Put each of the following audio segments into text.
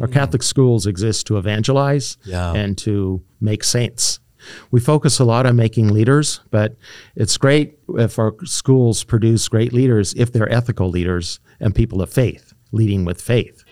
Our Catholic schools exist to evangelize Yeah. and to make saints. We focus a lot on making leaders, but it's great if our schools produce great leaders if they're ethical leaders and people of faith, leading with faith.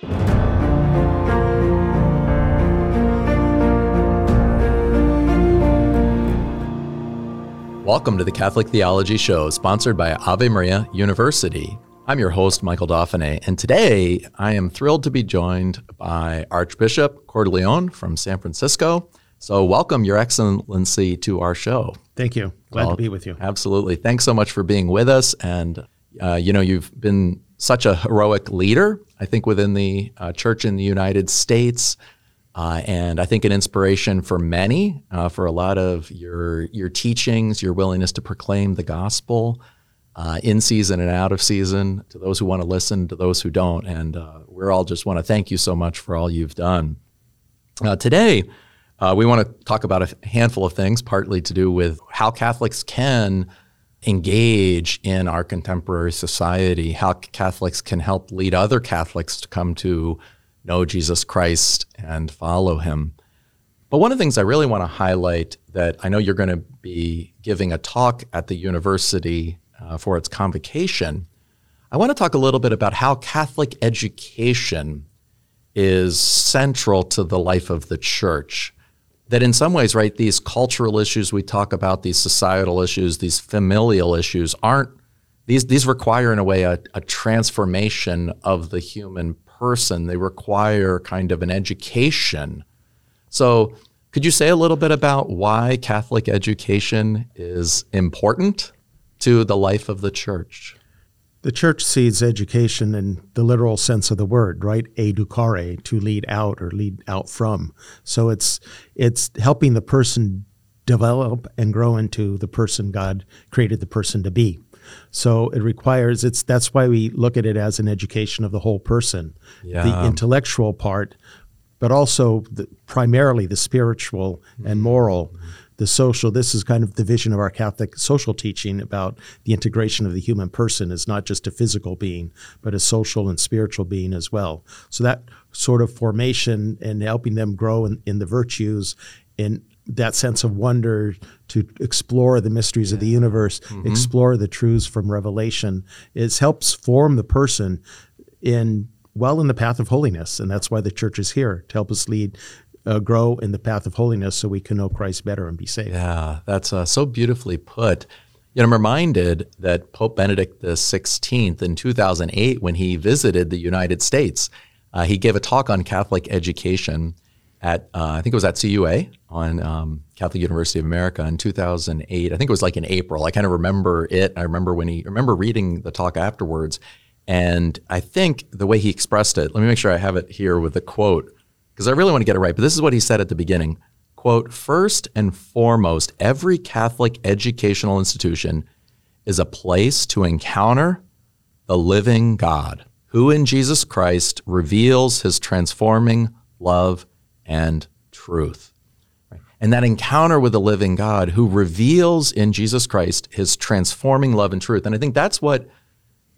Welcome to the Catholic Theology Show, sponsored by Ave Maria University. I'm your host, Michael Dauphinais, and today I am thrilled to be joined by Archbishop Cordileone from San Francisco. So, welcome, Your Excellency, to our show. Thank you. Glad Well, to be with you. Absolutely. Thanks so much for being with us. And, uh, you know, you've been such a heroic leader, I think, within the uh, church in the United States. Uh, and I think an inspiration for many, uh, for a lot of your your teachings, your willingness to proclaim the gospel uh, in season and out of season, to those who want to listen, to those who don't, and uh, we're all just want to thank you so much for all you've done. Uh, today, uh, we want to talk about a handful of things, partly to do with how Catholics can engage in our contemporary society, how Catholics can help lead other Catholics to come to know Jesus Christ and follow him. But one of the things I really want to highlight that I know you're going to be giving a talk at the university uh, for its convocation, I want to talk a little bit about how Catholic education is central to the life of the church. That in some ways, right, these cultural issues we talk about, these societal issues, these familial issues aren't, these, these require in a way a, a transformation of the human person. They require kind of an education. So, could you say a little bit about why Catholic education is important to the life of the church? The church sees education in the literal sense of the word, right? Educare, to lead out or lead out from. So it's it's helping the person develop and grow into the person God created the person to be. So it requires it's that's why we look at it as an education of the whole person. The intellectual part, but also the, primarily the spiritual and moral, the social. This is kind of the vision of our Catholic social teaching about the integration of the human person as not just a physical being, but a social and spiritual being as well. So that sort of formation and helping them grow in, in the virtues, in that sense of wonder to explore the mysteries of the universe, mm-hmm. explore the truths from Revelation, is helps form the person in well in the path of holiness, and that's why the church is here to help us lead, uh, grow in the path of holiness, so we can know Christ better and be saved. Yeah, that's uh, so beautifully put. You know, I'm reminded that Pope Benedict XVI in 2008, when he visited the United States, uh, he gave a talk on Catholic education at, uh, I think it was at CUA on um, Catholic University of America in 2008. I think it was like in April. I kind of remember it. I remember when he, I remember reading the talk afterwards. And I think the way he expressed it, let me make sure I have it here with the quote, because I really want to get it right. But this is what he said at the beginning quote, first and foremost, every Catholic educational institution is a place to encounter the living God, who in Jesus Christ reveals his transforming love and truth. And that encounter with the living God who reveals in Jesus Christ his transforming love and truth. And I think that's what,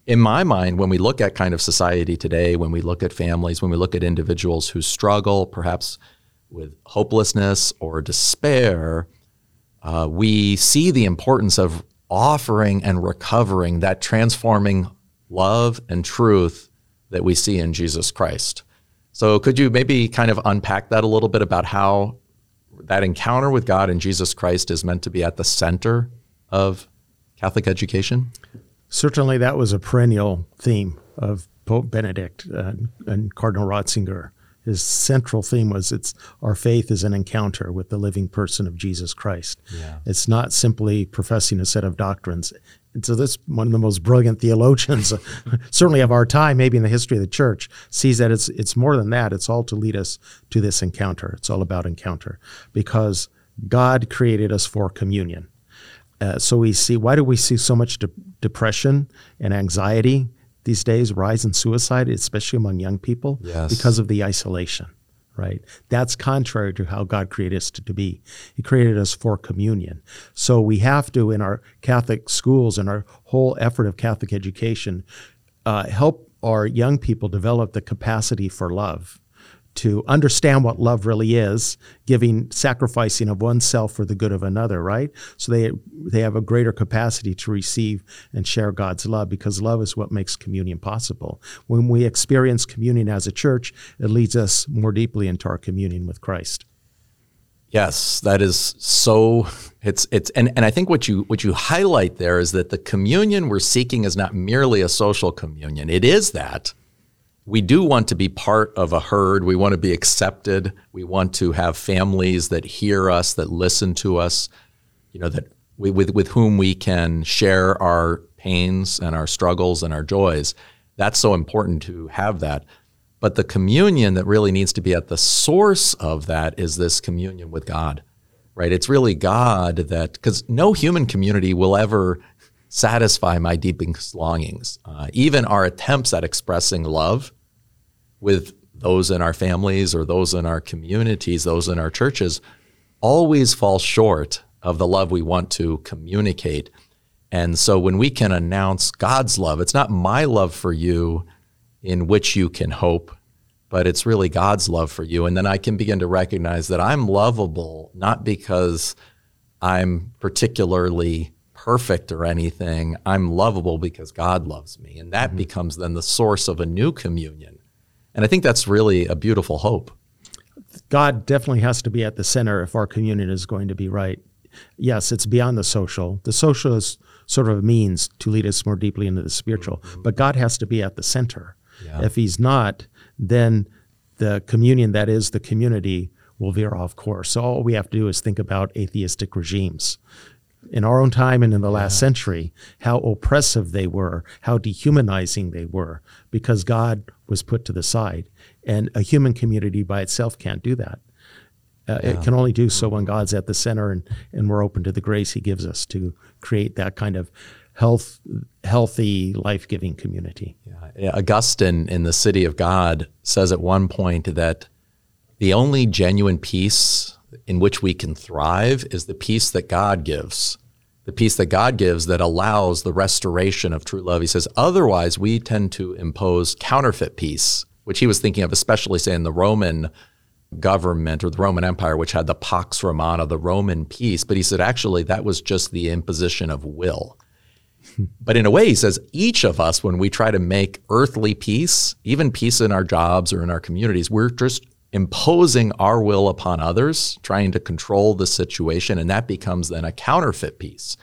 in my mind, when we look at kind of society today, when we look at families, when we look at individuals who struggle perhaps with hopelessness or despair, uh, we see the importance of offering and recovering that transforming love and truth that we see in Jesus Christ. So, could you maybe kind of unpack that a little bit about how that encounter with God and Jesus Christ is meant to be at the center of Catholic education? Certainly, that was a perennial theme of Pope Benedict uh, and Cardinal Ratzinger. His central theme was it's our faith is an encounter with the living person of Jesus Christ. Yeah. It's not simply professing a set of doctrines. And so this one of the most brilliant theologians, certainly of our time, maybe in the history of the church, sees that it's it's more than that. It's all to lead us to this encounter. It's all about encounter because God created us for communion. Uh, so we see why do we see so much de- depression and anxiety these days rise in suicide, especially among young people, Yes. because of the isolation. Right, that's contrary to how God created us to, to be. He created us for communion. So we have to, in our Catholic schools and our whole effort of Catholic education, uh, help our young people develop the capacity for love, to understand what love really is, giving sacrificing of oneself for the good of another, right? So they they have a greater capacity to receive and share God's love because love is what makes communion possible. When we experience communion as a church, it leads us more deeply into our communion with Christ. Yes, that is so it's it's and, and I think what you what you highlight there is that the communion we're seeking is not merely a social communion. It is that. We do want to be part of a herd. We want to be accepted. We want to have families that hear us, that listen to us, you know, that we, with with whom we can share our pains and our struggles and our joys. That's so important to have that. But the communion that really needs to be at the source of that is this communion with God, right? It's really God that, because no human community will ever satisfy my deepest longings. Uh, even our attempts at expressing love with those in our families or those in our communities, those in our churches, always fall short of the love we want to communicate. And so when we can announce God's love, it's not my love for you in which you can hope, but it's really God's love for you. And then I can begin to recognize that I'm lovable, not because I'm particularly perfect or anything. I'm lovable because God loves me. And that mm-hmm. becomes then the source of a new communion. And I think that's really a beautiful hope. God definitely has to be at the center if our communion is going to be right. Yes, it's beyond the social. The social is sort of a means to lead us more deeply into the spiritual, mm-hmm. but God has to be at the center. Yeah. If he's not, then the communion that is the community will veer off course. So all we have to do is think about atheistic regimes. In our own time and in the last yeah. century, how oppressive they were, how dehumanizing they were, because God was put to the side. And a human community by itself can't do that. Uh, yeah. It can only do so when God's at the center and, and we're open to the grace He gives us to create that kind of health, healthy, life giving community. Yeah. Augustine in the City of God says at one point that the only genuine peace in which we can thrive is the peace that God gives. The peace that God gives that allows the restoration of true love. He says, otherwise, we tend to impose counterfeit peace, which he was thinking of, especially, say, in the Roman government or the Roman Empire, which had the Pax Romana, the Roman peace. But he said, actually, that was just the imposition of will. But in a way, he says each of us, when we try to make earthly peace, even peace in our jobs or in our communities, we're just imposing our will upon others, trying to control the situation, and that becomes then a counterfeit piece.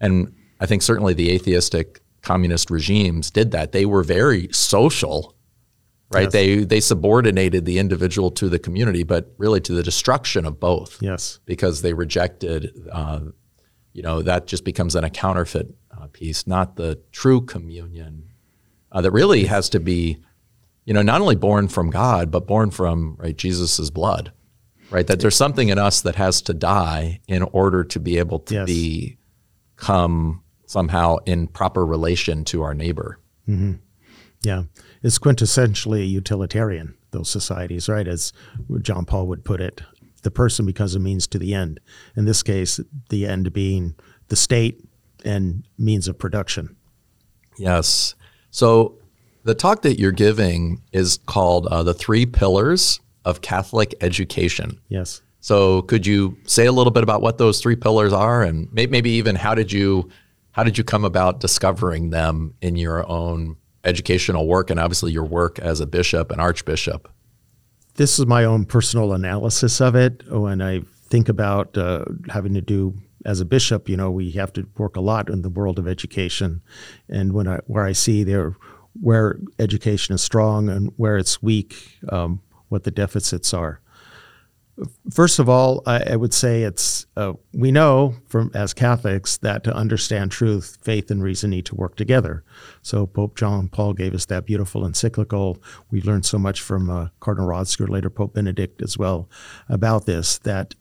And I think certainly the atheistic communist regimes did that. They were very social, right? Yes. They they subordinated the individual to the community, but really to the destruction of both. Yes, because they rejected. Uh, you know that just becomes then a counterfeit uh, piece, not the true communion uh, that really has to be, you know, not only born from God, but born from right Jesus's blood, right? That there's something in us that has to die in order to be able to yes. become somehow in proper relation to our neighbor. Mm-hmm. Yeah, it's quintessentially utilitarian. Those societies, right? As John Paul would put it, the person becomes a means to the end. In this case, the end being the state and means of production. Yes. So the talk that you're giving is called uh, The Three Pillars of Catholic Education. Yes. So could you say a little bit about what those three pillars are and maybe even how did you how did you come about discovering them in your own educational work and obviously your work as a bishop and archbishop? This is my own personal analysis of it when I think about uh, having to do as a bishop, you know, we have to work a lot in the world of education, and when I where I see there where education is strong and where it's weak, um, what the deficits are. First of all, I, I would say it's uh, we know from as Catholics that to understand truth, faith and reason need to work together. So Pope John Paul gave us that beautiful encyclical. We learned so much from uh, Cardinal Ratzinger, later Pope Benedict, as well about this. That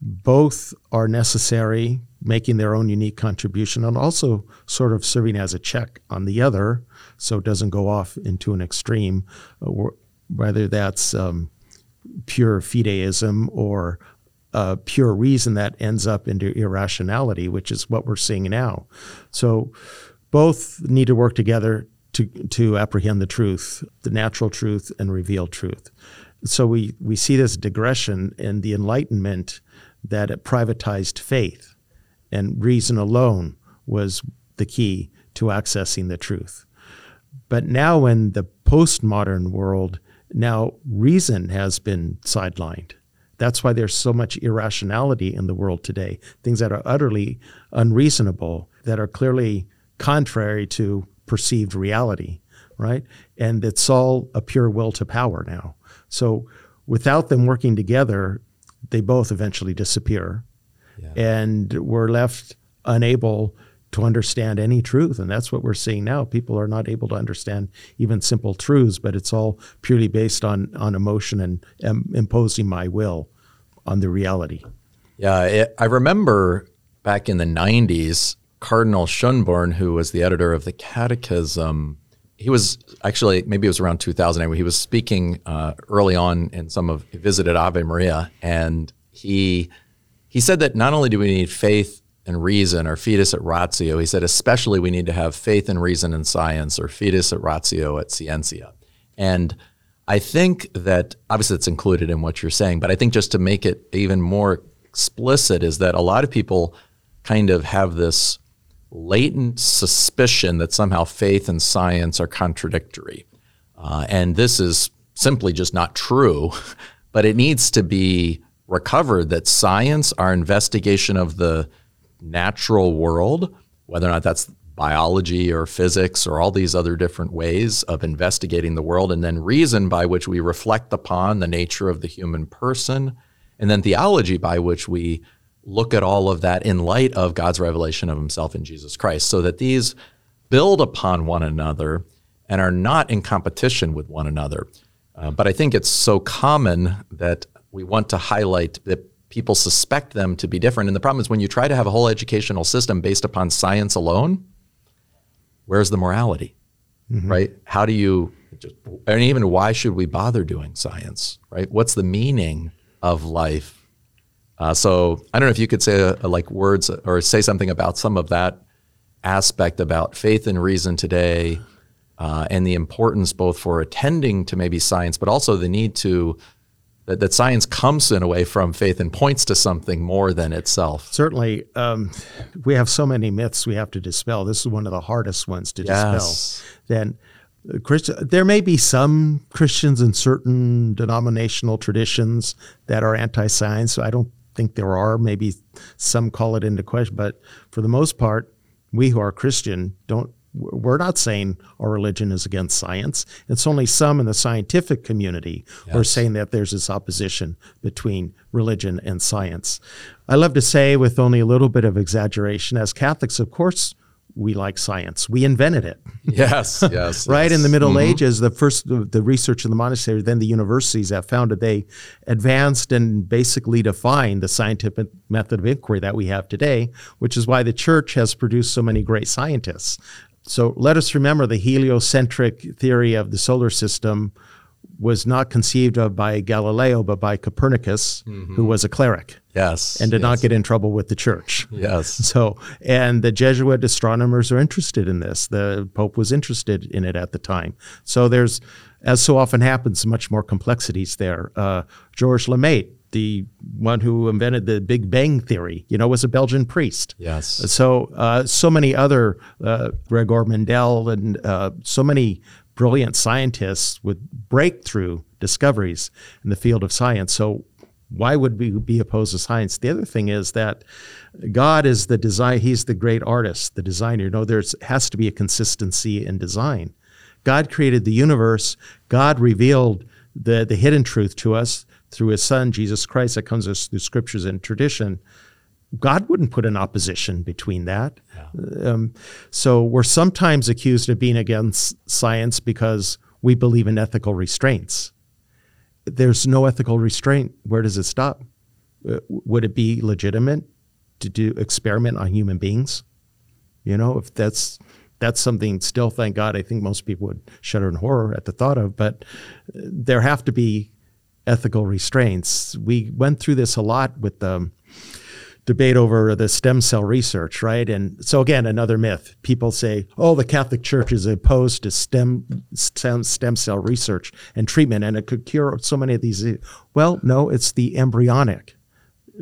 both are necessary, making their own unique contribution, and also sort of serving as a check on the other, so it doesn't go off into an extreme, uh, whether that's um, pure fideism or uh, pure reason that ends up into irrationality, which is what we're seeing now. So both need to work together to, to apprehend the truth, the natural truth and revealed truth. So we, we see this digression in the Enlightenment that it privatized faith, and reason alone was the key to accessing the truth. But now, in the postmodern world, now reason has been sidelined. That's why there's so much irrationality in the world today, things that are utterly unreasonable, that are clearly contrary to perceived reality, right? And it's all a pure will to power now. So without them working together, they both eventually disappear. Yeah. And we're left unable to understand any truth. And that's what we're seeing now. People are not able to understand even simple truths, but it's all purely based on, on emotion and um, imposing my will on the reality. Yeah, it, I remember back in the 90s, Cardinal Schönborn, who was the editor of the Catechism, he was actually maybe it was around 2000 he was speaking uh, early on in some of he visited Ave Maria and he he said that not only do we need faith and reason or fides et ratio he said especially we need to have faith and reason in science or fides et ratio et scientia and I think that obviously it's included in what you're saying but I think just to make it even more explicit is that a lot of people kind of have this latent suspicion that somehow faith and science are contradictory. Uh, and this is simply just not true, but it needs to be recovered that science, our investigation of the natural world, whether or not that's biology or physics or all these other different ways of investigating the world, and then reason by which we reflect upon the nature of the human person, and then theology by which we look at all of that in light of God's revelation of himself in Jesus Christ so that these build upon one another and are not in competition with one another. Uh, but I think it's so common that we want to highlight that people suspect them to be different. And the problem is when you try to have a whole educational system based upon science alone, where's the morality? Mm-hmm. Right? How do you, and even why should we bother doing science? Right? What's the meaning of life uh, so I don't know if you could say uh, like words or say something about some of that aspect about faith and reason today, uh, and the importance both for attending to maybe science, but also the need to that, that science comes in a way from faith and points to something more than itself. Certainly, um, we have so many myths we have to dispel. This is one of the hardest ones to yes. dispel. Then. Christian, there may be some Christians in certain denominational traditions that are anti-science. So I don't think there are. Maybe some call it into question, but for the most part, we who are Christian don't. We're not saying our religion is against science. It's only some in the scientific community yes. who are saying that there's this opposition between religion and science. I love to say, with only a little bit of exaggeration, as Catholics, of course, we like science. We invented it. Yes, yes. right yes. in the Middle mm-hmm. Ages, the first the, the, research in the monastery, then the universities that founded, they advanced and basically defined the scientific method of inquiry that we have today, which is why the church has produced so many great scientists. So let us remember the heliocentric theory of the solar system was not conceived of by Galileo, but by Copernicus, mm-hmm. who was a cleric. Yes. And did yes. not get in trouble with the church. Yes. So, and the Jesuit astronomers are interested in this. The Pope was interested in it at the time. So there's, as so often happens, much more complexities there. Uh, Georges Lemaître, the one who invented the Big Bang theory, you know, was a Belgian priest. Yes. So, uh, so many other uh, Gregor Mendel and uh, so many brilliant scientists with breakthrough discoveries in the field of science. So why would we be opposed to science? The other thing is that God is the design, he's the great artist, the designer. You know, there has to be a consistency in design. God created the universe. God revealed the, the hidden truth to us through his son, Jesus Christ, that comes us through scriptures and tradition. God wouldn't put an opposition between that. Yeah. Um, so we're sometimes accused of being against science because we believe in ethical restraints. There's no ethical restraint. Where does it stop? Uh, would it be legitimate to do experiment on human beings? You know, if that's that's something still, thank God, I think most people would shudder in horror at the thought of. But uh, there have to be ethical restraints. We went through this a lot with the debate over the stem cell research, right? And so again, another myth. People say, "Oh, the Catholic Church is opposed to stem stem, stem cell research and treatment, and it could cure so many of these." Well, no, it's the embryonic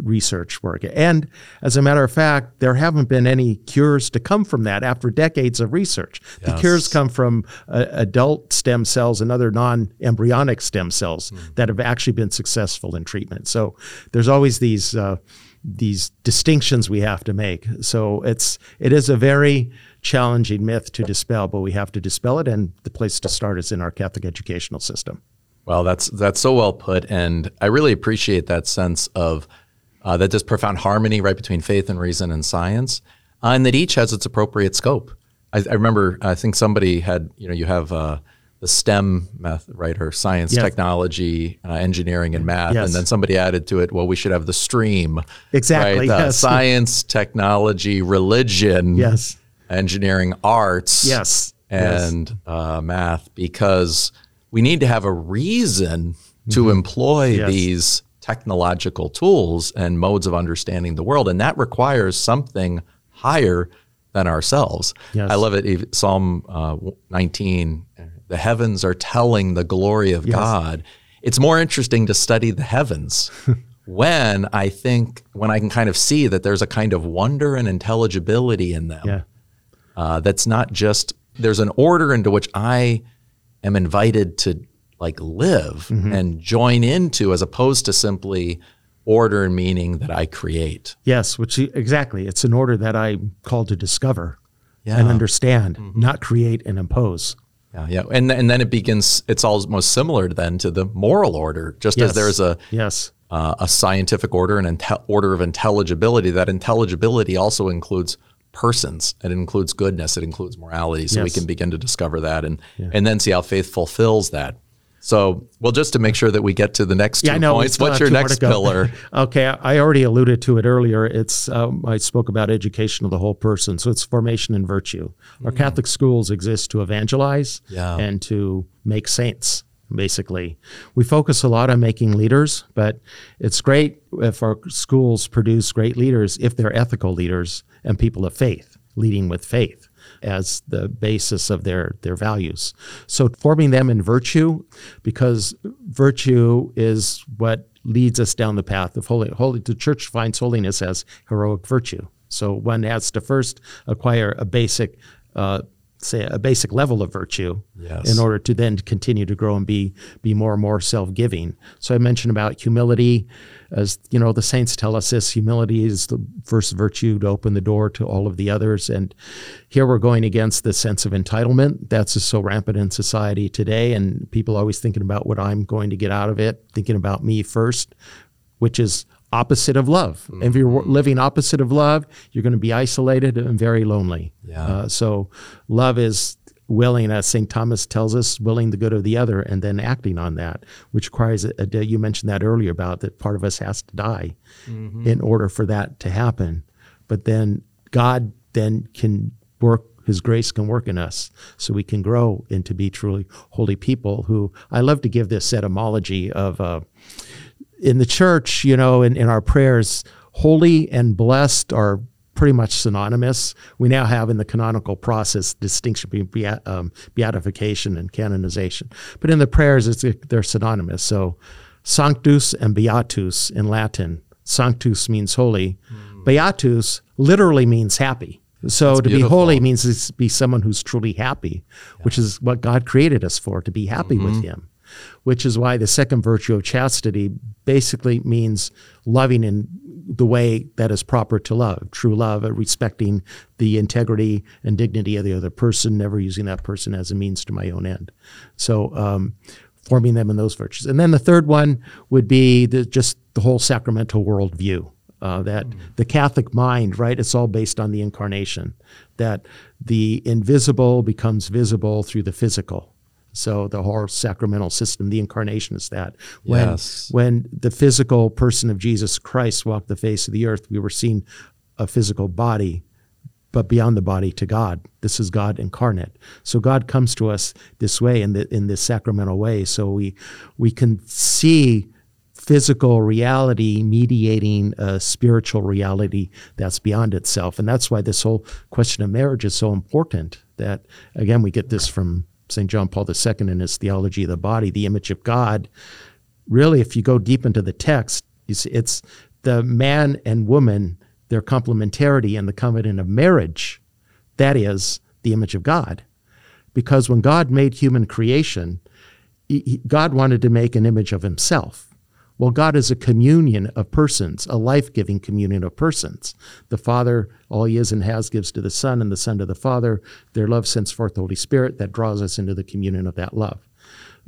research work. And as a matter of fact, there haven't been any cures to come from that after decades of research. Yes. The cures come from uh, adult stem cells and other non embryonic stem cells mm. that have actually been successful in treatment. So there's always these. Uh, these distinctions we have to make. So it's it is a very challenging myth to dispel, but we have to dispel it, and the place to start is in our Catholic educational system. Well, that's that's so well put, and I really appreciate that sense of uh, that there's profound harmony right between faith and reason and science, uh, and that each has its appropriate scope. I, I, remember, I think somebody had, you know, you have uh, the STEM method, right, or science, yes. technology, uh, engineering, and math, yes. and then somebody added to it, well, we should have the stream. Exactly. Right? Yes. science, technology, religion. Yes. Engineering, arts. Yes. And uh, math, because we need to have a reason to mm-hmm. employ yes. these technological tools and modes of understanding the world. And that requires something higher than ourselves. Yes. I love it. Psalm uh, 19 the heavens are telling the glory of yes. God. It's more interesting to study the heavens. when I think, when I can kind of see that there's a kind of wonder and intelligibility in them, yeah. uh, that's not just, there's an order into which I am invited to like live mm-hmm. and join into as opposed to simply order and meaning that I create. Yes, which exactly. It's an order that I'm called to discover yeah. and understand, mm-hmm. not create and impose. Yeah, yeah. And and then it begins it's almost similar then to the moral order. Just yes. as there's a yes. Uh, a scientific order, an inte- order of intelligibility. That intelligibility also includes persons. It includes goodness. It includes morality. So yes. we can begin to discover that and yeah. and then see how faith fulfills that. So, well, just to make sure that we get to the next two yeah, know, points, what's your next pillar? okay, I already alluded to it earlier. It's um, I spoke about education of the whole person, so it's formation and virtue. Our mm. Catholic schools exist to evangelize yeah. and to make saints. Basically, we focus a lot on making leaders, but it's great if our schools produce great leaders if they're ethical leaders and people of faith, leading with faith as the basis of their, their values. So forming them in virtue, because virtue is what leads us down the path of holy. holy the church finds holiness as heroic virtue. So one has to first acquire a basic uh, say a basic level of virtue yes. in order to then continue to grow and be be more and more self-giving. So I mentioned about humility as you know the saints tell us this humility is the first virtue to open the door to all of the others and here we're going against the sense of entitlement that's just so rampant in society today and people always thinking about what I'm going to get out of it thinking about me first which is opposite of love. Mm-hmm. If you're living opposite of love, you're going to be isolated and very lonely. Yeah. Uh, so, love is willing, as St. Thomas tells us, willing the good of the other and then acting on that, which requires, a, a, you mentioned that earlier about that part of us has to die mm-hmm. in order for that to happen. But then God then can work his grace can work in us so we can grow into be truly holy people who I love to give this etymology of uh, in the church, you know, in, in our prayers, holy and blessed are pretty much synonymous. We now have in the canonical process distinction between um, beatification and canonization. But in the prayers, it's, they're synonymous. So sanctus and beatus in Latin. Sanctus means holy. Mm. Beatus literally means happy. So That's to beautiful. be holy means to be someone who's truly happy, yeah. which is what God created us for, to be happy mm-hmm. with Him which is why the second virtue of chastity basically means loving in the way that is proper to love, true love, respecting the integrity and dignity of the other person, never using that person as a means to my own end. So, um, forming them in those virtues. And then the third one would be the, just the whole sacramental worldview. Uh, that mm. the Catholic mind, right? It's all based on the incarnation. That the invisible becomes visible through the physical. So the whole sacramental system, the incarnation is that. When, yes. when the physical person of Jesus Christ walked the face of the earth, we were seeing a physical body, but beyond the body to God. This is God incarnate. So God comes to us this way in the in this sacramental way. So we we can see physical reality mediating a spiritual reality that's beyond itself. And that's why this whole question of marriage is so important. That, again, we get this from St. John Paul II in his Theology of the Body, the image of God. Really, if you go deep into the text, you see it's the man and woman, their complementarity and the covenant of marriage. That is the image of God. Because when God made human creation, God wanted to make an image of himself. Well, God is a communion of persons, a life giving communion of persons. The Father, all he is and has, gives to the Son, and the Son to the Father. Their love sends forth the Holy Spirit that draws us into the communion of that love.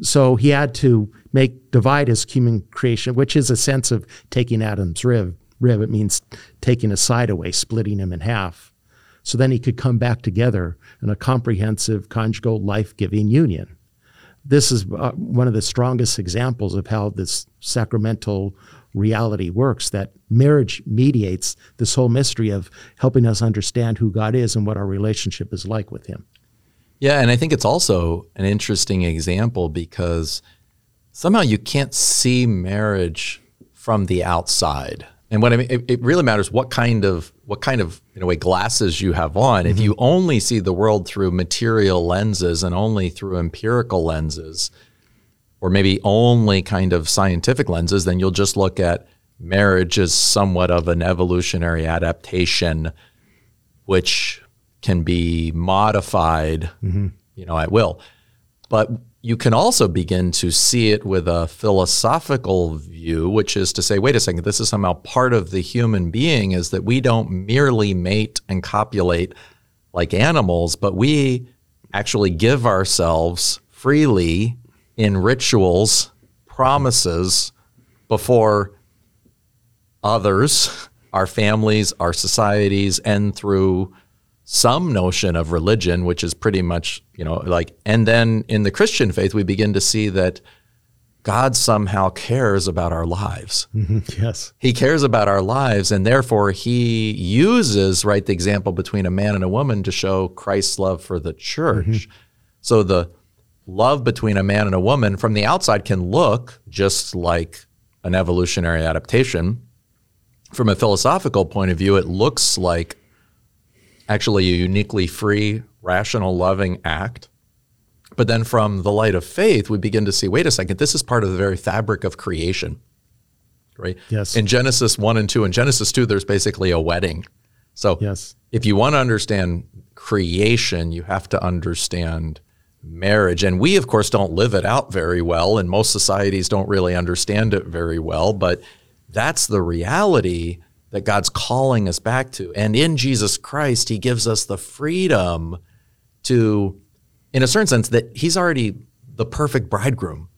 So he had to make divide his human creation, which is a sense of taking Adam's rib. Rib it means taking a side away, splitting him in half. So then he could come back together in a comprehensive conjugal life giving union this is uh, one of the strongest examples of how this sacramental reality works that marriage mediates this whole mystery of helping us understand who God is and what our relationship is like with Him. Yeah, and I think it's also an interesting example because somehow you can't see marriage from the outside. And what I mean, it, it, really matters what kind of what kind of in a way glasses you have on. Mm-hmm. If you only see the world through material lenses and only through empirical lenses, or maybe only kind of scientific lenses, then you'll just look at marriage as somewhat of an evolutionary adaptation, which can be modified, mm-hmm. you know, at will. But you can also begin to see it with a philosophical view, which is to say, wait a second, this is somehow part of the human being, is that we don't merely mate and copulate like animals, but we actually give ourselves freely in rituals, promises before others, our families, our societies, and through some notion of religion, which is pretty much, you know, like, and then in the Christian faith, we begin to see that God somehow cares about our lives. Mm-hmm. Yes. He cares about our lives, and therefore he uses, right, the example between a man and a woman to show Christ's love for the church. Mm-hmm. So the love between a man and a woman from the outside can look just like an evolutionary adaptation. From a philosophical point of view, it looks like actually a uniquely free, rational, loving act. But then from the light of faith, we begin to see wait a second, this is part of the very fabric of creation. Right? Yes. In Genesis 1 and 2, in Genesis 2, there's basically a wedding. So yes. if you want to understand creation, you have to understand marriage. And we, of course, don't live it out very well, and most societies don't really understand it very well. But that's the reality that God's calling us back to. And in Jesus Christ, He gives us the freedom to, in a certain sense, that He's already the perfect bridegroom.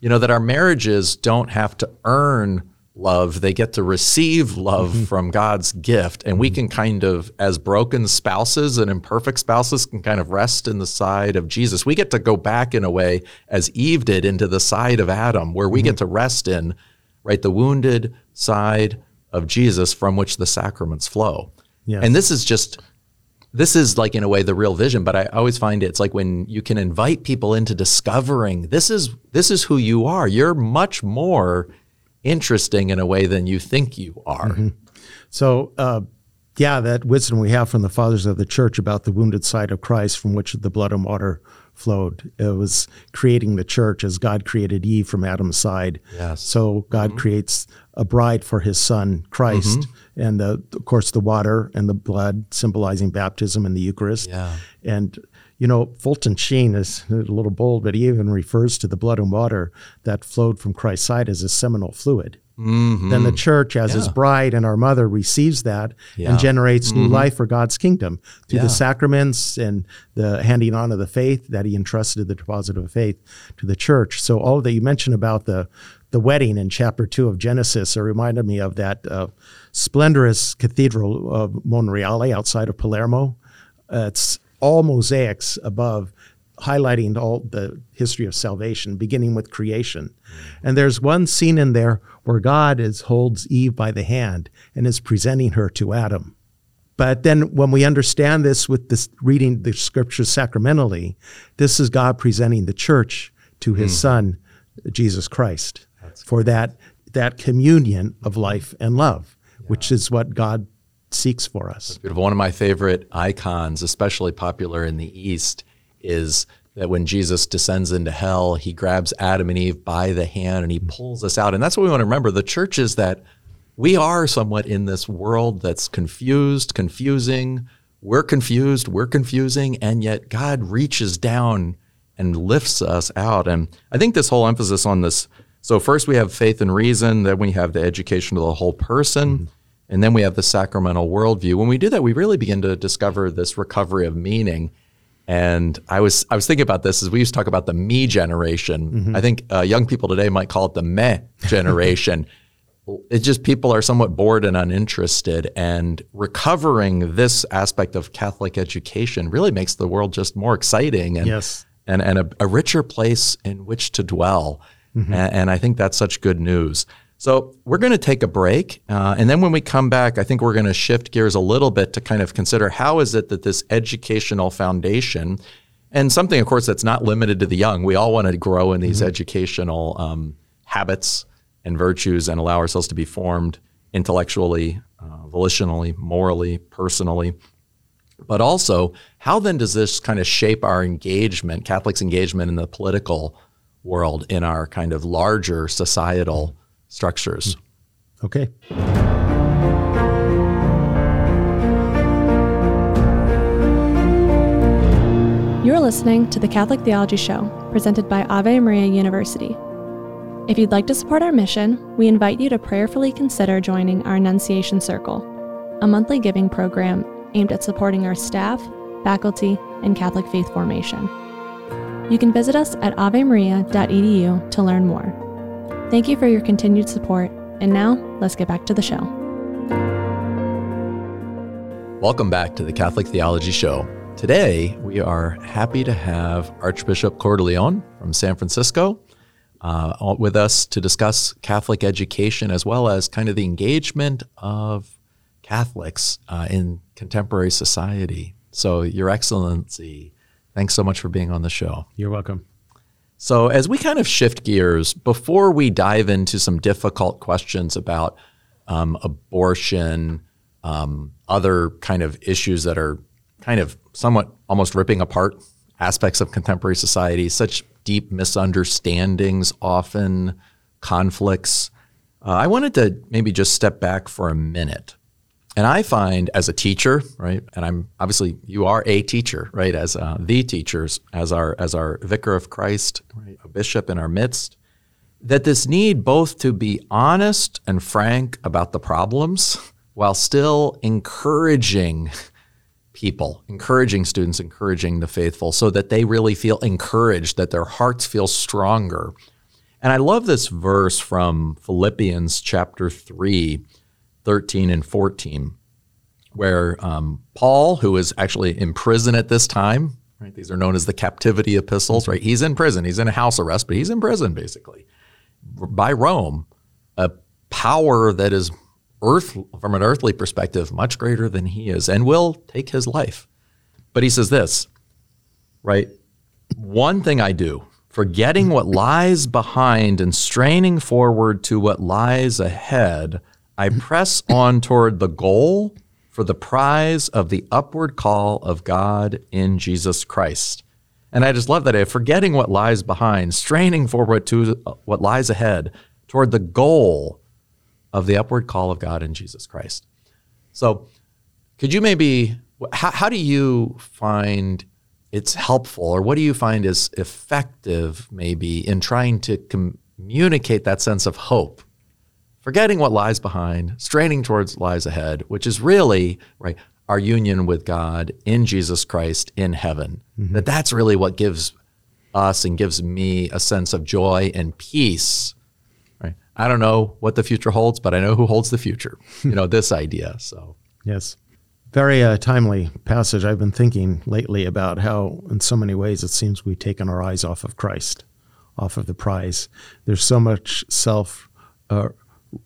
You know, that our marriages don't have to earn love, they get to receive love mm-hmm. from God's gift. And mm-hmm. we can kind of, as broken spouses and imperfect spouses, can kind of rest in the side of Jesus. We get to go back in a way, as Eve did, into the side of Adam, where we mm-hmm. get to rest in, right, the wounded side of Jesus from which the sacraments flow. Yes. And this is just this is like in a way the real vision, but I always find it's like when you can invite people into discovering this is this is who you are. You're much more interesting in a way than you think you are. Mm-hmm. So uh, yeah, that wisdom we have from the fathers of the church about the wounded side of Christ from which the blood and water flowed. It was creating the church as God created Eve from Adam's side. Yes. So God mm-hmm. creates a bride for his son, Christ, mm-hmm. and the, of course the water and the blood symbolizing baptism and the Eucharist. Yeah. And you know, Fulton Sheen is a little bold, but he even refers to the blood and water that flowed from Christ's side as a seminal fluid. Mm-hmm. Then the church, as yeah. his bride and our mother, receives that yeah. and generates mm-hmm. new life for God's kingdom through yeah. the sacraments and the handing on of the faith that he entrusted the deposit of faith to the church. So all that you mentioned about the the wedding in chapter two of Genesis, it reminded me of that uh, splendorous cathedral of Monreale outside of Palermo. Uh, it's all mosaics above highlighting all the history of salvation, beginning with creation. And there's one scene in there where God is, holds Eve by the hand and is presenting her to Adam. But then when we understand this with this reading the scriptures sacramentally, this is God presenting the church to his mm. son, Jesus Christ. That's for that that communion of life and love, yeah. which is what God seeks for us. One of my favorite icons, especially popular in the East, is that when Jesus descends into hell, he grabs Adam and Eve by the hand and he pulls us out. And that's what we want to remember. The church is that we are somewhat in this world that's confused, confusing. We're confused, we're confusing, and yet God reaches down and lifts us out. And I think this whole emphasis on this so, first we have faith and reason, then we have the education of the whole person. Mm-hmm. And then we have the sacramental worldview. When we do that, we really begin to discover this recovery of meaning. And I was I was thinking about this as we used to talk about the me generation. Mm-hmm. I think uh, young people today might call it the meh generation. it's just people are somewhat bored and uninterested, and recovering this aspect of Catholic education really makes the world just more exciting and yes. and, and a, a richer place in which to dwell. Mm-hmm. And, and, I think that's such good news. So we're going to take a break, uh, and then when we come back, I think we're going to shift gears a little bit to kind of consider how is it that this educational foundation, and something, of course, that's not limited to the young. We all want to grow in these mm-hmm. educational um, habits and virtues and allow ourselves to be formed intellectually, uh, volitionally, morally, personally. But also, how then does this kind of shape our engagement, Catholics' engagement in the political world, in our kind of larger societal structures? Okay. You're listening to the Catholic Theology Show, presented by Ave Maria University. If you'd like to support our mission, we invite you to prayerfully consider joining our Annunciation Circle, a monthly giving program aimed at supporting our staff, faculty, and Catholic faith formation. You can visit us at avemaria.edu to learn more. Thank you for your continued support, and now let's get back to the show. Welcome back to the Catholic Theology Show. Today, we are happy to have Archbishop Cordileone from San Francisco uh, with us to discuss Catholic education as well as kind of the engagement of Catholics uh, in contemporary society. So, Your Excellency, thanks so much for being on the show. You're welcome. So, as we kind of shift gears, before we dive into some difficult questions about um, abortion, um, other kind of issues that are kind of somewhat almost ripping apart aspects of contemporary society, such deep misunderstandings, often conflicts. Uh, I wanted to maybe just step back for a minute. And I find as a teacher, right, and I'm obviously you are a teacher, right, as uh, the teachers, as our as our vicar of Christ, right, a bishop in our midst, that this need both to be honest and frank about the problems while still encouraging people, encouraging students, encouraging the faithful so that they really feel encouraged, that their hearts feel stronger. And I love this verse from Philippians chapter 3, 13 and 14, where um, Paul, who is actually in prison at this time, right? These are known as the captivity epistles, right? He's in prison. He's in a house arrest, but he's in prison basically by Rome, a power that is earth from an earthly perspective much greater than he is and will take his life. But he says this, right? One thing I do, forgetting what lies behind and straining forward to what lies ahead, I press on toward the goal for the prize of the upward call of God in Jesus Christ. And I just love that. Forgetting what lies behind, straining forward to what lies ahead toward the goal of the upward call of God in Jesus Christ. So, could you maybe, how, how do you find it's helpful, or what do you find is effective, maybe, in trying to communicate that sense of hope? Forgetting what lies behind, straining towards what lies ahead, which is really, right, our union with God in Jesus Christ in heaven. Mm-hmm. That that's really what gives us and gives me a sense of joy and peace Right? I don't know what the future holds, but I know who holds the future. you know, this idea. So, yes. Very uh, timely passage. I've been thinking lately about how, in so many ways, it seems we've taken our eyes off of Christ, off of the prize. There's so much self uh,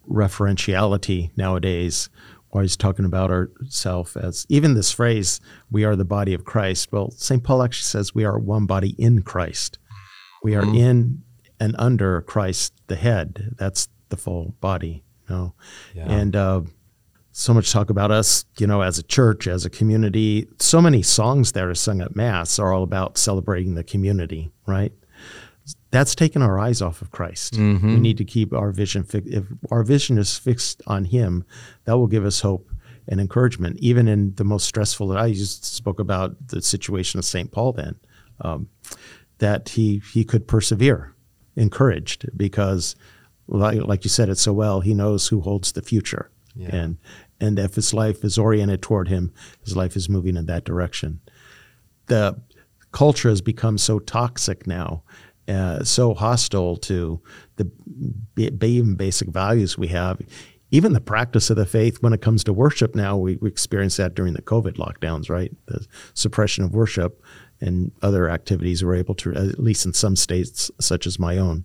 referentiality nowadays. Always talking about ourself as even this phrase, "We are the body of Christ." Well, Saint Paul actually says we are one body in Christ. We are mm-hmm. in and under Christ the head. That's the full body. You know, Yeah. and uh, so much talk about us, you know, as a church, as a community. So many songs that are sung at mass are all about celebrating the community, right? That's taken our eyes off of Christ. We need to keep our vision. Fi- if our vision is fixed on Him, that will give us hope and encouragement, even in the most stressful. That I just spoke about the situation of Saint Paul. Then um, that he he could persevere, encouraged because, like, like you said it so well, he knows who holds the future, Yeah. and and if his life is oriented toward him, his life is moving in that direction. The culture has become so toxic now, uh, so hostile to the b- even basic values we have. Even the practice of the faith when it comes to worship now, we, we experienced that during the COVID lockdowns, right? The suppression of worship and other activities were able to, at least in some states, such as my own.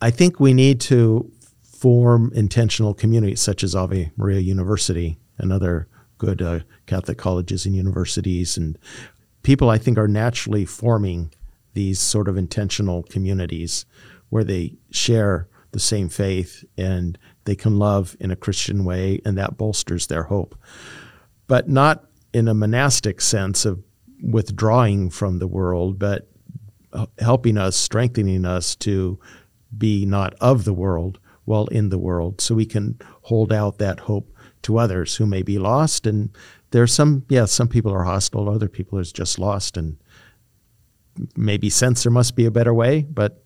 I think we need to form intentional communities such as Ave Maria University and other good uh, Catholic colleges and universities. And people, I think, are naturally forming these sort of intentional communities where they share the same faith and they can love in a Christian way, and that bolsters their hope. But not in a monastic sense of withdrawing from the world, but helping us, strengthening us to be not of the world while in the world, so we can hold out that hope to others who may be lost. And there's some, yeah, some people are hostile, other people are just lost and maybe sense there must be a better way, but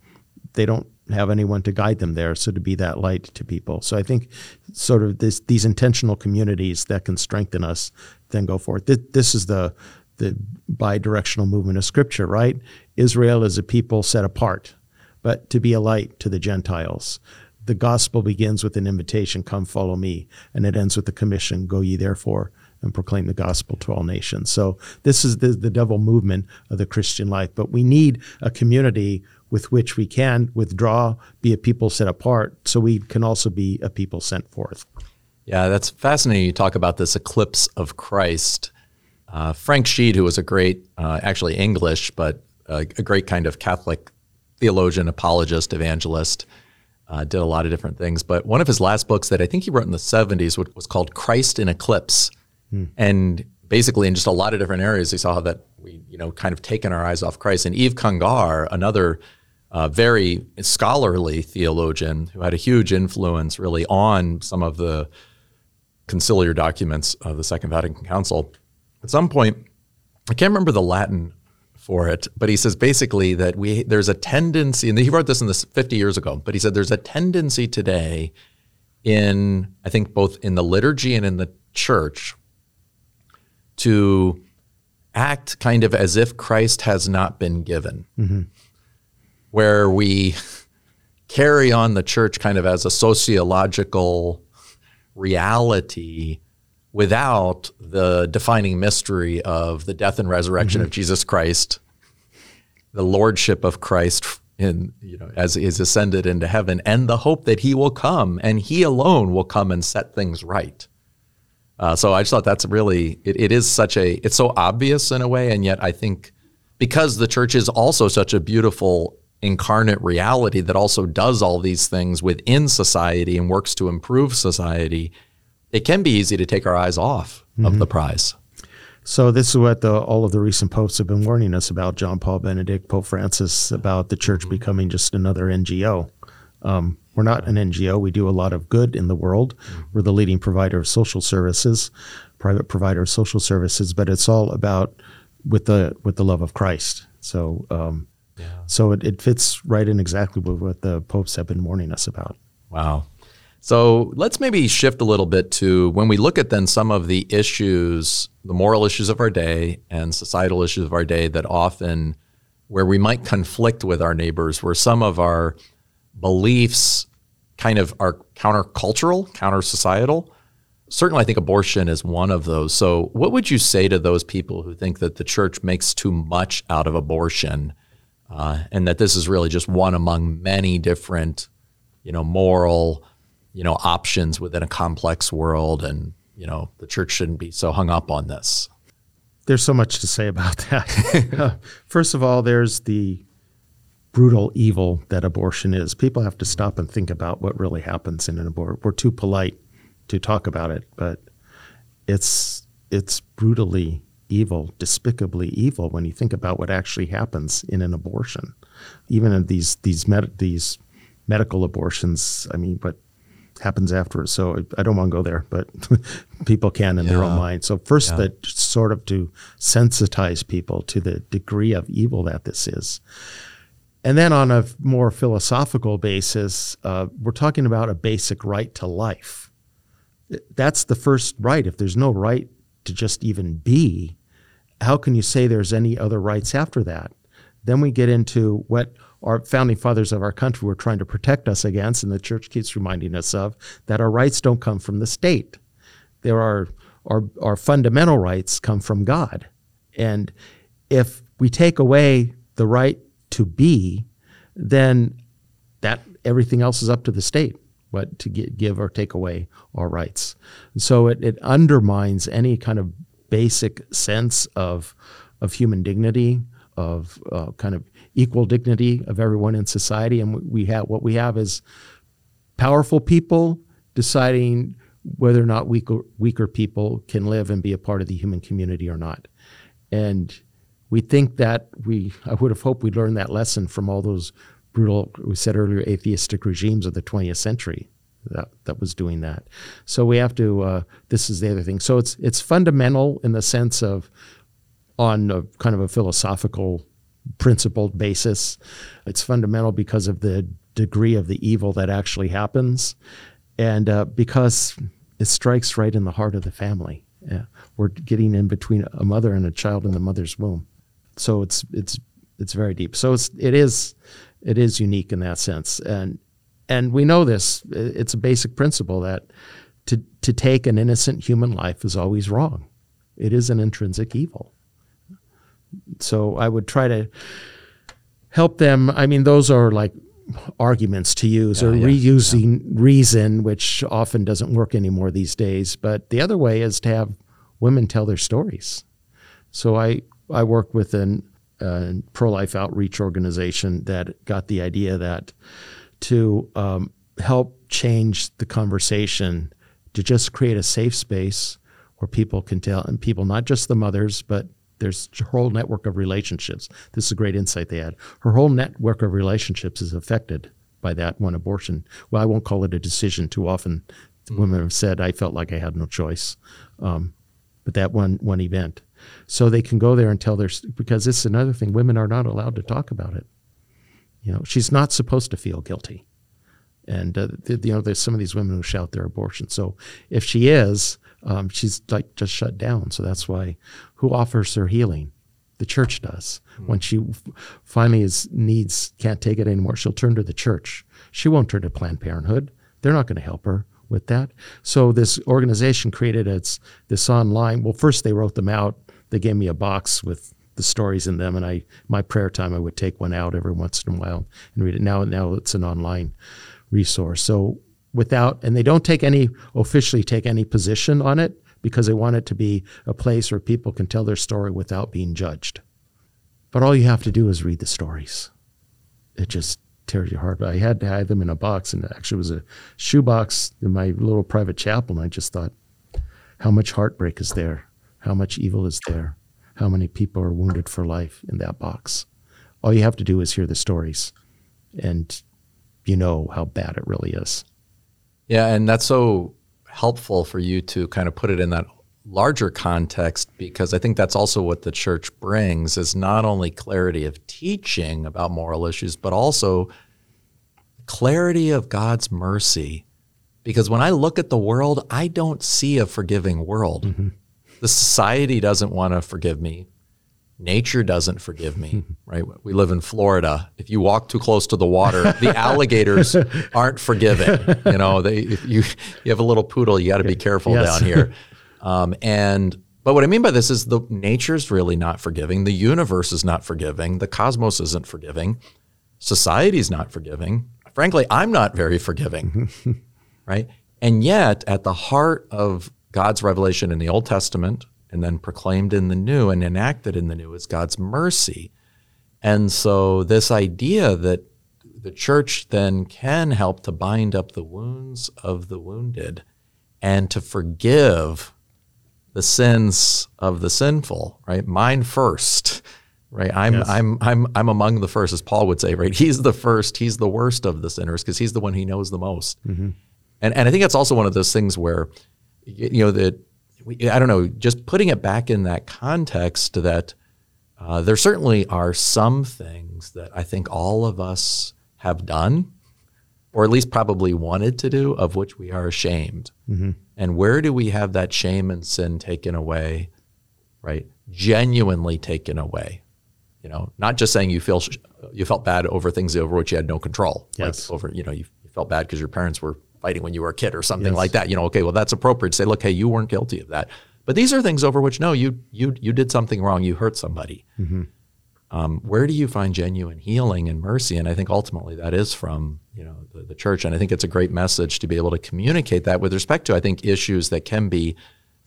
they don't have anyone to guide them there. So to be that light to people. So I think sort of this, these intentional communities that can strengthen us, then go forth. This, this is the the bi-directional movement of Scripture, right? Israel is a people set apart, but to be a light to the Gentiles. The gospel begins with an invitation, "Come, follow me," and it ends with the commission, "Go ye therefore." And proclaim the gospel to all nations. So this is the, the devil movement of the Christian life. But we need a community with which we can withdraw, be a people set apart, so we can also be a people sent forth. Yeah, that's fascinating. You talk about this eclipse of Christ. Uh, Frank Sheed, who was a great, uh, actually English, but uh, a great kind of Catholic theologian, apologist, evangelist, uh, did a lot of different things. But one of his last books that I think he wrote in the 70s was- was called Christ in Eclipse. And basically, in just a lot of different areas, he saw that we, you know, kind of taken our eyes off Christ. And Yves Congar, another uh, very scholarly theologian who had a huge influence really on some of the conciliar documents of the Second Vatican Council. At some point, I can't remember the Latin for it, but he says basically that we there's a tendency, and he wrote this in this 50 years ago, but he said there's a tendency today in I think both in the liturgy and in the church to act kind of as if Christ has not been given, mm-hmm. where we carry on the church kind of as a sociological reality without the defining mystery of the death and resurrection mm-hmm. of Jesus Christ, the lordship of Christ in you know as is ascended into heaven, and the hope that he will come and he alone will come and set things right. Uh, so I just thought that's really it, it is such a it's so obvious in a way, and yet I think because the church is also such a beautiful incarnate reality that also does all these things within society and works to improve society, it can be easy to take our eyes off of the prize. So this is what the, all of the recent popes have been warning us about: John Paul Benedict, Pope Francis, about the church becoming just another NGO. Um, we're not an NGO. We do a lot of good in the world. We're the leading provider of social services, private provider of social services, but it's all about with the with the love of Christ. So, um, so it, it fits right in exactly with what the popes have been warning us about. Wow. So let's maybe shift a little bit to when we look at then some of the issues, the moral issues of our day and societal issues of our day that often where we might conflict with our neighbors, where some of our beliefs kind of are countercultural, counter societal. Certainly, I think abortion is one of those. So, what would you say to those people who think that the church makes too much out of abortion uh, and that this is really just one among many different, you know, moral, you know, options within a complex world, and you know, the church shouldn't be so hung up on this. There's so much to say about that. First of all, there's the brutal evil that abortion is. People have to stop and think about what really happens in an abortion. We're too polite to talk about it, but it's it's brutally evil, despicably evil when you think about what actually happens in an abortion. Even in these these med- these medical abortions, I mean, what happens afterwards. So I don't want to go there, but people can in yeah. their own mind. So first, yeah. that sort of to sensitize people to the degree of evil that this is. And then on a more philosophical basis, uh, we're talking about a basic right to life. That's the first right. If there's no right to just even be, how can you say there's any other rights after that? Then we get into what our founding fathers of our country were trying to protect us against, and the church keeps reminding us of that our rights don't come from the state. There are our, our fundamental rights come from God. And if we take away the right to be, then that everything else is up to the state what to give or take away our rights. so it, it undermines any kind of basic sense of of human dignity, of uh, kind of equal dignity of everyone in society. And we have what we have is powerful people deciding whether or not weaker, weaker people can live and be a part of the human community or not. And we think that we, I would have hoped we'd learned that lesson from all those brutal, we said earlier, atheistic regimes of the 20th century that, that was doing that. So we have to, uh, this is the other thing. So it's, it's fundamental in the sense of on a kind of a philosophical principled basis. It's fundamental because of the degree of the evil that actually happens and uh, because it strikes right in the heart of the family. Yeah. We're getting in between a mother and a child in the mother's womb so it's it's it's very deep. So it's it is it is unique in that sense, and and we know this. It's a basic principle that to to take an innocent human life is always wrong. It is an intrinsic evil. So I would try to help them. I mean, those are like arguments to use yeah, or yeah, reusing yeah. reason, which often doesn't work anymore these days. But the other way is to have women tell their stories. So I I work with an pro-life outreach organization that got the idea that to um, help change the conversation to just create a safe space where people can tell and people not just the mothers but there's a whole network of relationships. This is a great insight they had. Her whole network of relationships is affected by that one abortion. Well i won't call it a decision. Too often mm-hmm. women have said i felt like i had no choice. Um, but that one one event so they can go there and tell their because this is another thing women are not allowed to talk about it you know she's not supposed to feel guilty and uh, you know there's some of these women who shout their abortion so if she is um, she's like just shut down so that's why who offers her healing the church does mm-hmm. when she finally is needs can't take it anymore she'll turn to the church she won't turn to planned parenthood they're not going to help her with that. So this organization created its this online. Well, first they wrote them out. They gave me a box with the stories in them, and I my prayer time I would take one out every once in a while and read it. Now now it's an online resource. So without and they don't take any officially take any position on it because they want it to be a place where people can tell their story without being judged. But all you have to do is read the stories. It just tears your heart. I had to hide them in a box, and it actually was a shoebox in my little private chapel. And I just thought, how much heartbreak is there? How much evil is there? How many people are wounded for life in that box? All you have to do is hear the stories, and you know how bad it really is. Yeah, and that's so helpful for you to kind of put it in that larger context because I think that's also what the church brings is not only clarity of teaching about moral issues but also clarity of God's mercy because when I look at the world I don't see a forgiving world. Mm-hmm. The society doesn't want to forgive me. Nature doesn't forgive me, right? We live in Florida. If you walk too close to the water, the alligators aren't forgiving. You know, they if you you have a little poodle, you got to be careful yes. down here. Um, and but what I mean by this is the nature's really not forgiving. The universe is not forgiving. The cosmos isn't forgiving. Society's not forgiving. Frankly, I'm not very forgiving. right? And yet, at the heart of God's revelation in the Old Testament and then proclaimed in the New and enacted in the New is God's mercy. And so, this idea that the church then can help to bind up the wounds of the wounded and to forgive the sins of the sinful, right? Mine first, right? I'm yes. I'm I'm I'm among the first, as Paul would say, right? He's the first, he's the worst of the sinners because he's the one he knows the most. Mm-hmm. And and I think that's also one of those things where, you know, that I don't know, just putting it back in that context that uh, there certainly are some things that I think all of us have done, or at least probably wanted to do, of which we are ashamed. Mm-hmm. And where do we have that shame and sin taken away, right? Genuinely taken away. You know, not just saying you feel you felt bad over things over which you had no control. Yes. Like over, you know, you, you felt bad because your parents were fighting when you were a kid or something yes. like that. You know, okay, well that's appropriate say, look, hey, you weren't guilty of that. But these are things over which no, you you you did something wrong. You hurt somebody. Mm-hmm um, where do you find genuine healing and mercy? And I think ultimately that is from you know the, the, church, and I think it's a great message to be able to communicate that with respect to I think issues that can be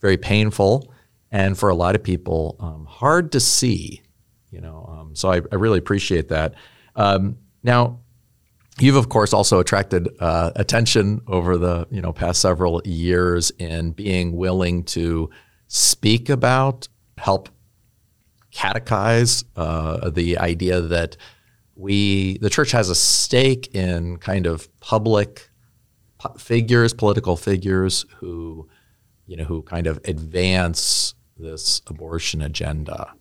very painful and for a lot of people um, hard to see. You know, um, so I, I, really appreciate that. Um, now, you've of course also attracted uh, attention over the you know past several years in being willing to speak about help catechize uh, the idea that we the church has a stake in kind of public figures, political figures who you know who kind of advance this abortion agenda.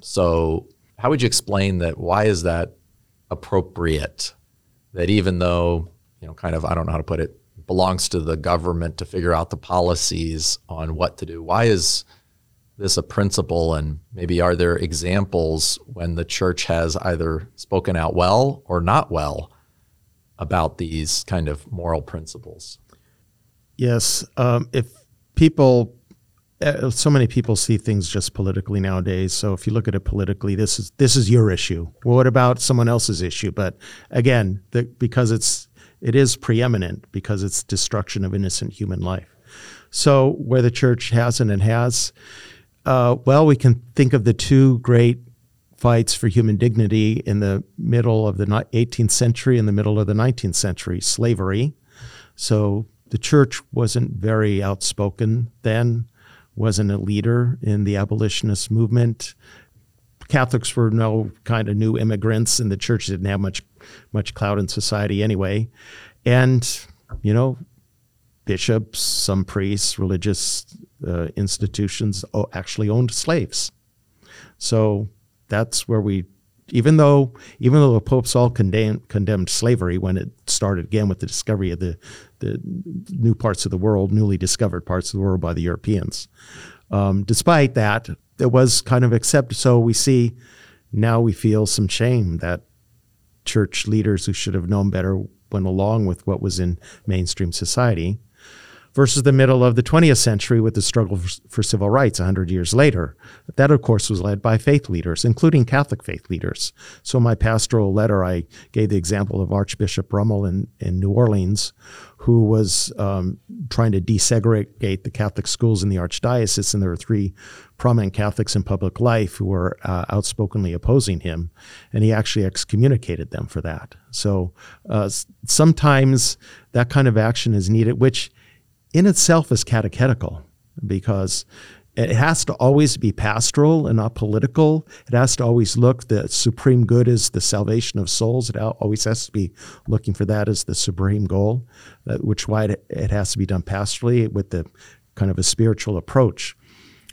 So, how would you explain that? Why is that appropriate? That even though you know, kind of I don't know how to put it, belongs to the government to figure out the policies on what to do. Why is this a principle and maybe are there examples when the church has either spoken out well or not well about these kind of moral principles yes um, if people so many people see things just politically nowadays. So if you look at it politically this is this is your issue. Well, what about someone else's issue? But again the, because it's it is preeminent because it's destruction of innocent human life. So where the church hasn't and has uh, well, we can think of the two great fights for human dignity in the middle of the 18th century and the middle of the 19th century slavery. So the church wasn't very outspoken then, wasn't a leader in the abolitionist movement. Catholics were no kind of new immigrants, and the church didn't have much much clout in society anyway. And you know, bishops, some priests, religious uh, institutions actually owned slaves. So that's where we, even though even though the popes all condemned, condemned slavery when it started again with the discovery of the the new parts of the world, newly discovered parts of the world by the Europeans. Um, despite that, it was kind of accepted. So we see now we feel some shame that church leaders who should have known better went along with what was in mainstream society versus the middle of the 20th century with the struggle for, civil rights 100 years later. That, of course, was led by faith leaders, including Catholic faith leaders. So, in my pastoral letter, I gave the example of Archbishop Rummel in, in New Orleans, who was um, trying to desegregate the Catholic schools in the Archdiocese, and there were three prominent Catholics in public life who were uh, outspokenly opposing him, and he actually excommunicated them for that. So uh, sometimes that kind of action is needed, which in itself is catechetical because it has to always be pastoral and not political. It has to always look the supreme good is the salvation of souls. It always has to be looking for that as the supreme goal, uh, which why it has to be done pastorally with the kind of a spiritual approach.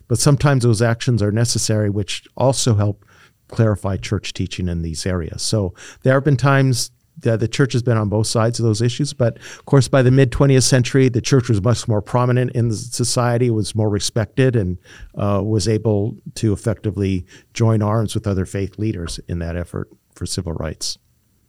But sometimes those actions are necessary, which also help clarify church teaching in these areas. So there have been times the, the church has been on both sides of those issues. But of course, by the mid 20th century, the church was much more prominent in the society, was more respected, and uh, was able to effectively join arms with other faith leaders in that effort for civil rights.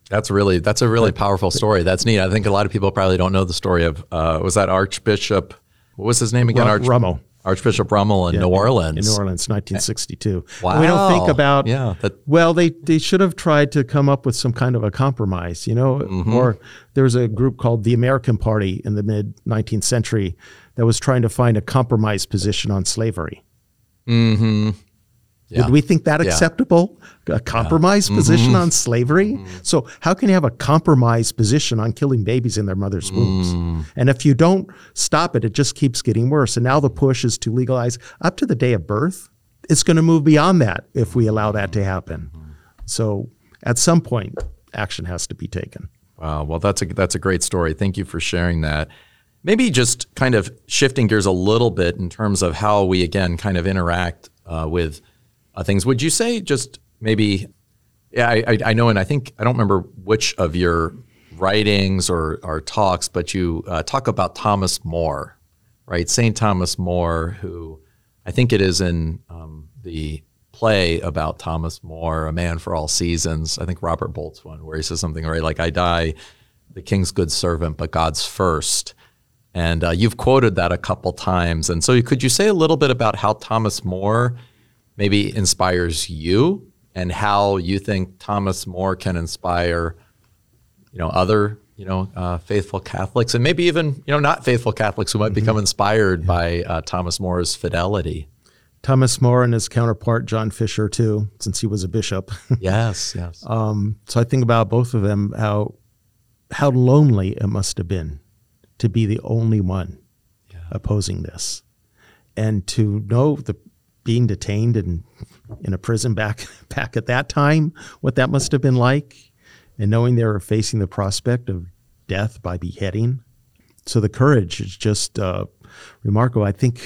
That's really that's a really powerful story. That's neat. I think a lot of people probably don't know the story of uh, was that Archbishop. What was his name again? Arch- Rummel. Archbishop Rummel in yeah, New Orleans. In New Orleans, 1962. Wow. we don't think about, yeah, that, well, they, they should have tried to come up with some kind of a compromise, you know, mm-hmm. or there was a group called the American Party in the mid 19th century that was trying to find a compromise position on slavery. Mm-hmm. Yeah. Would we think that Yeah. acceptable? A compromised mm-hmm. position on slavery? Mm-hmm. So, how can you have a compromise position on killing babies in their mother's wombs? Mm. And if you don't stop it, it just keeps getting worse. And now the push is to legalize up to the day of birth. It's going to move beyond that if we allow that to happen. Mm-hmm. So, at some point, action has to be taken. Wow. Well, that's a that's a great story. Thank you for sharing that. Maybe just kind of shifting gears a little bit in terms of how we again kind of interact uh, with uh, things. Would you say just maybe? Yeah, I, I, I know, and I think I don't remember which of your writings or, or talks, but you uh, talk about Thomas More, right? Saint Thomas More, who I think it is in um, the play about Thomas More, A Man for All Seasons. I think Robert Bolt's one, where he says something right like, "I die, the king's good servant, but God's first. And uh, you've quoted that a couple times. And so, could you say a little bit about how Thomas More maybe inspires you, and how you think Thomas More can inspire, you know, other you know uh, faithful Catholics, and maybe even you know not faithful Catholics who might become inspired by uh, Thomas More's fidelity? Thomas More and his counterpart, John Fisher, too, since he was a bishop. Yes, yes. Um, so I think about both of them how how lonely it must have been to be the only one opposing this, and to know the being detained in in a prison back back at that time, what that must have been like, and knowing they were facing the prospect of death by beheading. So the courage is just uh, remarkable. I think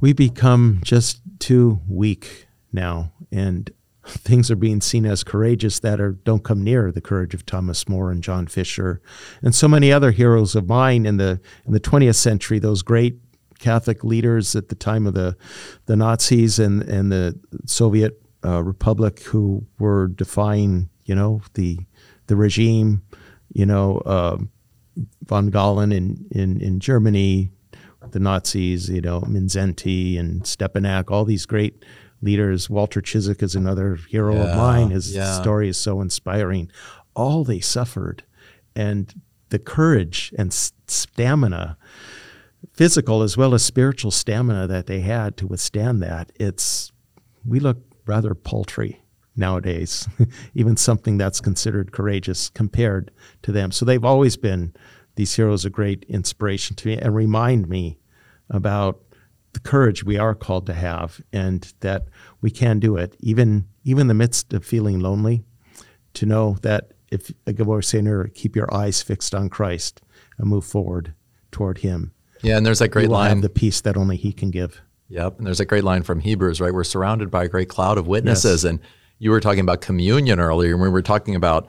we become just too weak now, and things are being seen as courageous that are don't come near the courage of Thomas More and John Fisher, and so many other heroes of mine in the in the 20th century. Those great Catholic leaders at the time of the the Nazis and and the Soviet uh, Republic who were defying, you know, the the regime, you know, uh, von Galen in, in in Germany, the Nazis, you know, Mindszenty and Stepinac, all these great leaders. Walter Ciszek is another hero of mine. His yeah. story is so inspiring. All they suffered, and the courage and stamina, physical as well as spiritual stamina that they had to withstand that. It's we look rather paltry nowadays, even something that's considered courageous compared to them. So they've always been these heroes a great inspiration to me and remind me about the courage we are called to have and that we can do it, even even in the midst of feeling lonely, to know that if like we were saying keep your eyes fixed on Christ and move forward toward Him. Yeah, and there's that great line. the peace that only He can give. Yep. And there's a great line from Hebrews, right? We're surrounded by a great cloud of witnesses. And you were talking about communion earlier, and we were talking about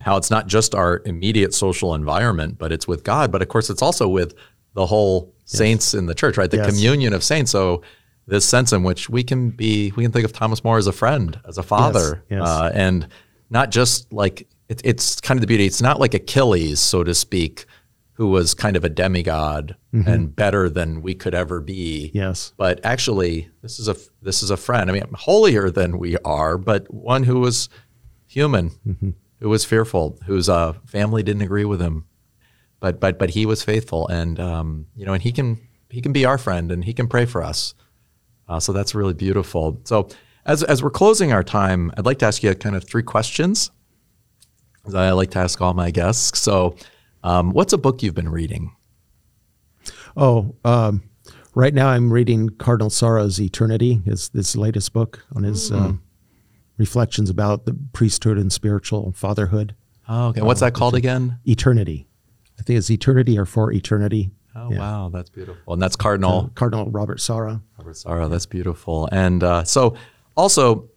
how it's not just our immediate social environment, but it's with God. But of course, it's also with the whole saints in the church, right? The Yes. communion of saints. So this sense in which we can be, we can think of Thomas More as a friend, as a father, yes. Uh, and not just like it, it's kind of the beauty. It's not like Achilles, so to speak, who was kind of a demigod and better than we could ever be. Yes. but actually this is a this is a friend. I mean holier than we are but one who was human who was fearful whose uh, family didn't agree with him. But but but he was faithful and um, you know and he can he can be our friend and he can pray for us. Uh, so that's really beautiful. So as as we're closing our time i'd like to ask you kind of three questions that i like to ask all my guests. So um, what's a book you've been reading? Oh, um, right now I'm reading Cardinal Sarah's Eternity, his this latest book on his um, reflections about the priesthood and spiritual fatherhood. oh, okay. What's that called again? Eternity, I think it's Eternity or For Eternity. Oh wow, that's beautiful, and that's Cardinal? Cardinal Robert Sarah. Robert Sarah. That's beautiful, and uh, so also,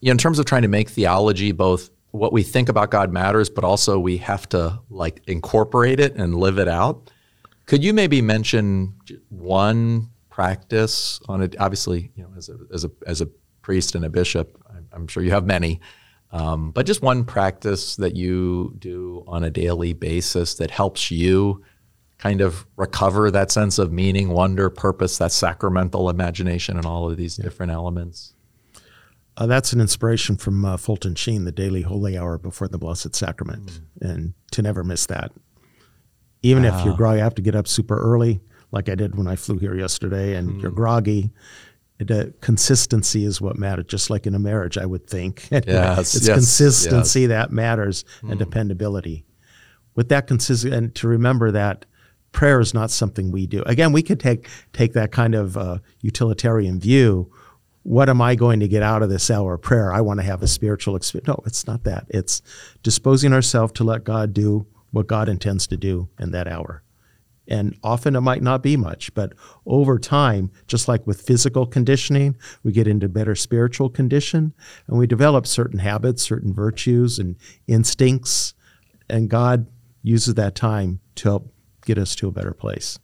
you know, in terms of trying to make theology both what we think about God matters, but also we have to like incorporate it and live it out. Could you maybe mention one practice on it? Obviously, you know, as a as a as a priest and a bishop, I'm, I'm sure you have many. Um, but just one practice that you do on a daily basis that helps you kind of recover that sense of meaning, wonder, purpose, that sacramental imagination, and all of these different elements. Uh, that's an inspiration from uh, Fulton Sheen, the daily holy hour before the Blessed Sacrament, and to never miss that. Even if you're groggy, you have to get up super early, like I did when I flew here yesterday, and you're groggy. it, uh, consistency is what matters, just like in a marriage, I would think. Yes, it's yes, consistency yes. that matters and dependability. With that consistency, and to remember that prayer is not something we do. Again, we could take take that kind of uh, utilitarian view. What am I going to get out of this hour of prayer? I want to have a spiritual experience. No, it's not that. It's disposing ourselves to let God do what God intends to do in that hour. And often it might not be much, but over time, just like with physical conditioning, we get into better spiritual condition and we develop certain habits, certain virtues, and instincts. And God uses that time to help get us to a better place.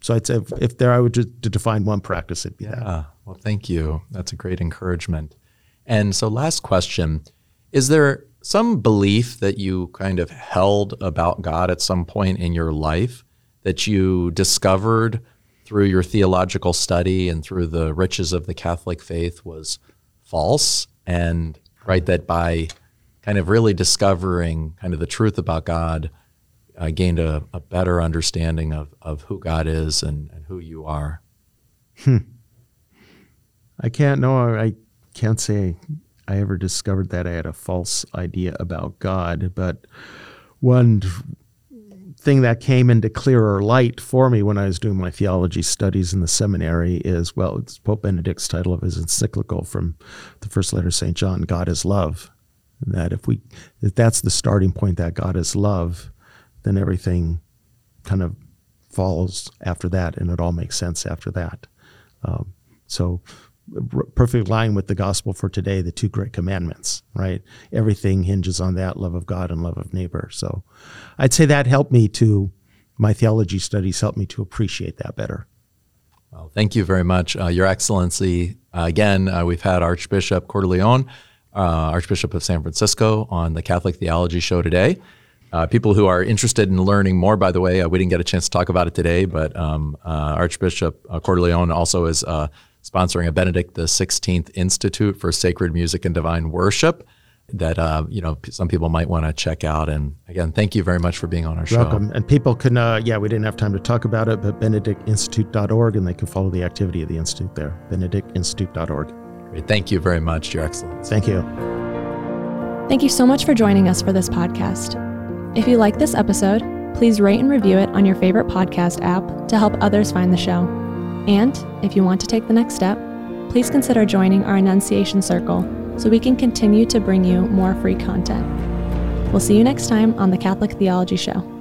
So I'd say if, if there I would to define one practice, it'd be that. Well, thank you. That's a great encouragement. And so, last question Is there some belief that you kind of held about God at some point in your life that you discovered through your theological study and through the riches of the Catholic faith was false? And right, that by kind of really discovering kind of the truth about God, I gained a, a better understanding of, of who God is and, and who you are. Hmm. I can't know. I can't say I ever discovered that I had a false idea about God, but one thing that came into clearer light for me when I was doing my theology studies in the seminary is well, it's Pope Benedict's title of his encyclical from the first letter of St. John, God is love. And that if we if that's the starting point that God is love, then everything kind of follows after that and it all makes sense after that. Um, so perfect line with the gospel for today, the two great commandments, right? Everything hinges on that love of God and love of neighbor. So I'd say that helped me to, my theology studies helped me to appreciate that better. Well, thank you very much, uh, Your Excellency. Uh, again, uh, we've had Archbishop Cordileone, uh, Archbishop of San Francisco, on the Catholic Theology Show today. Uh, people who are interested in learning more, by the way, uh, we didn't get a chance to talk about it today, but um, Archbishop Cordileone also is sponsoring a Benedict XVI Institute for Sacred Music and Divine Worship that uh, you know some people might want to check out. And again, thank you very much for being on our show. Welcome. And people can, uh, yeah, we didn't have time to talk about it, but benedictinstitute.org, and they can follow the activity of the Institute there, benedictinstitute.org. Great. Thank you very much, Your Excellency. Thank you. Thank you so much for joining us for this podcast. If you like this episode, please rate and review it on your favorite podcast app to help others find the show. And if you want to take the next step, please consider joining our Annunciation Circle so we can continue to bring you more free content. We'll see you next time on the Catholic Theology Show.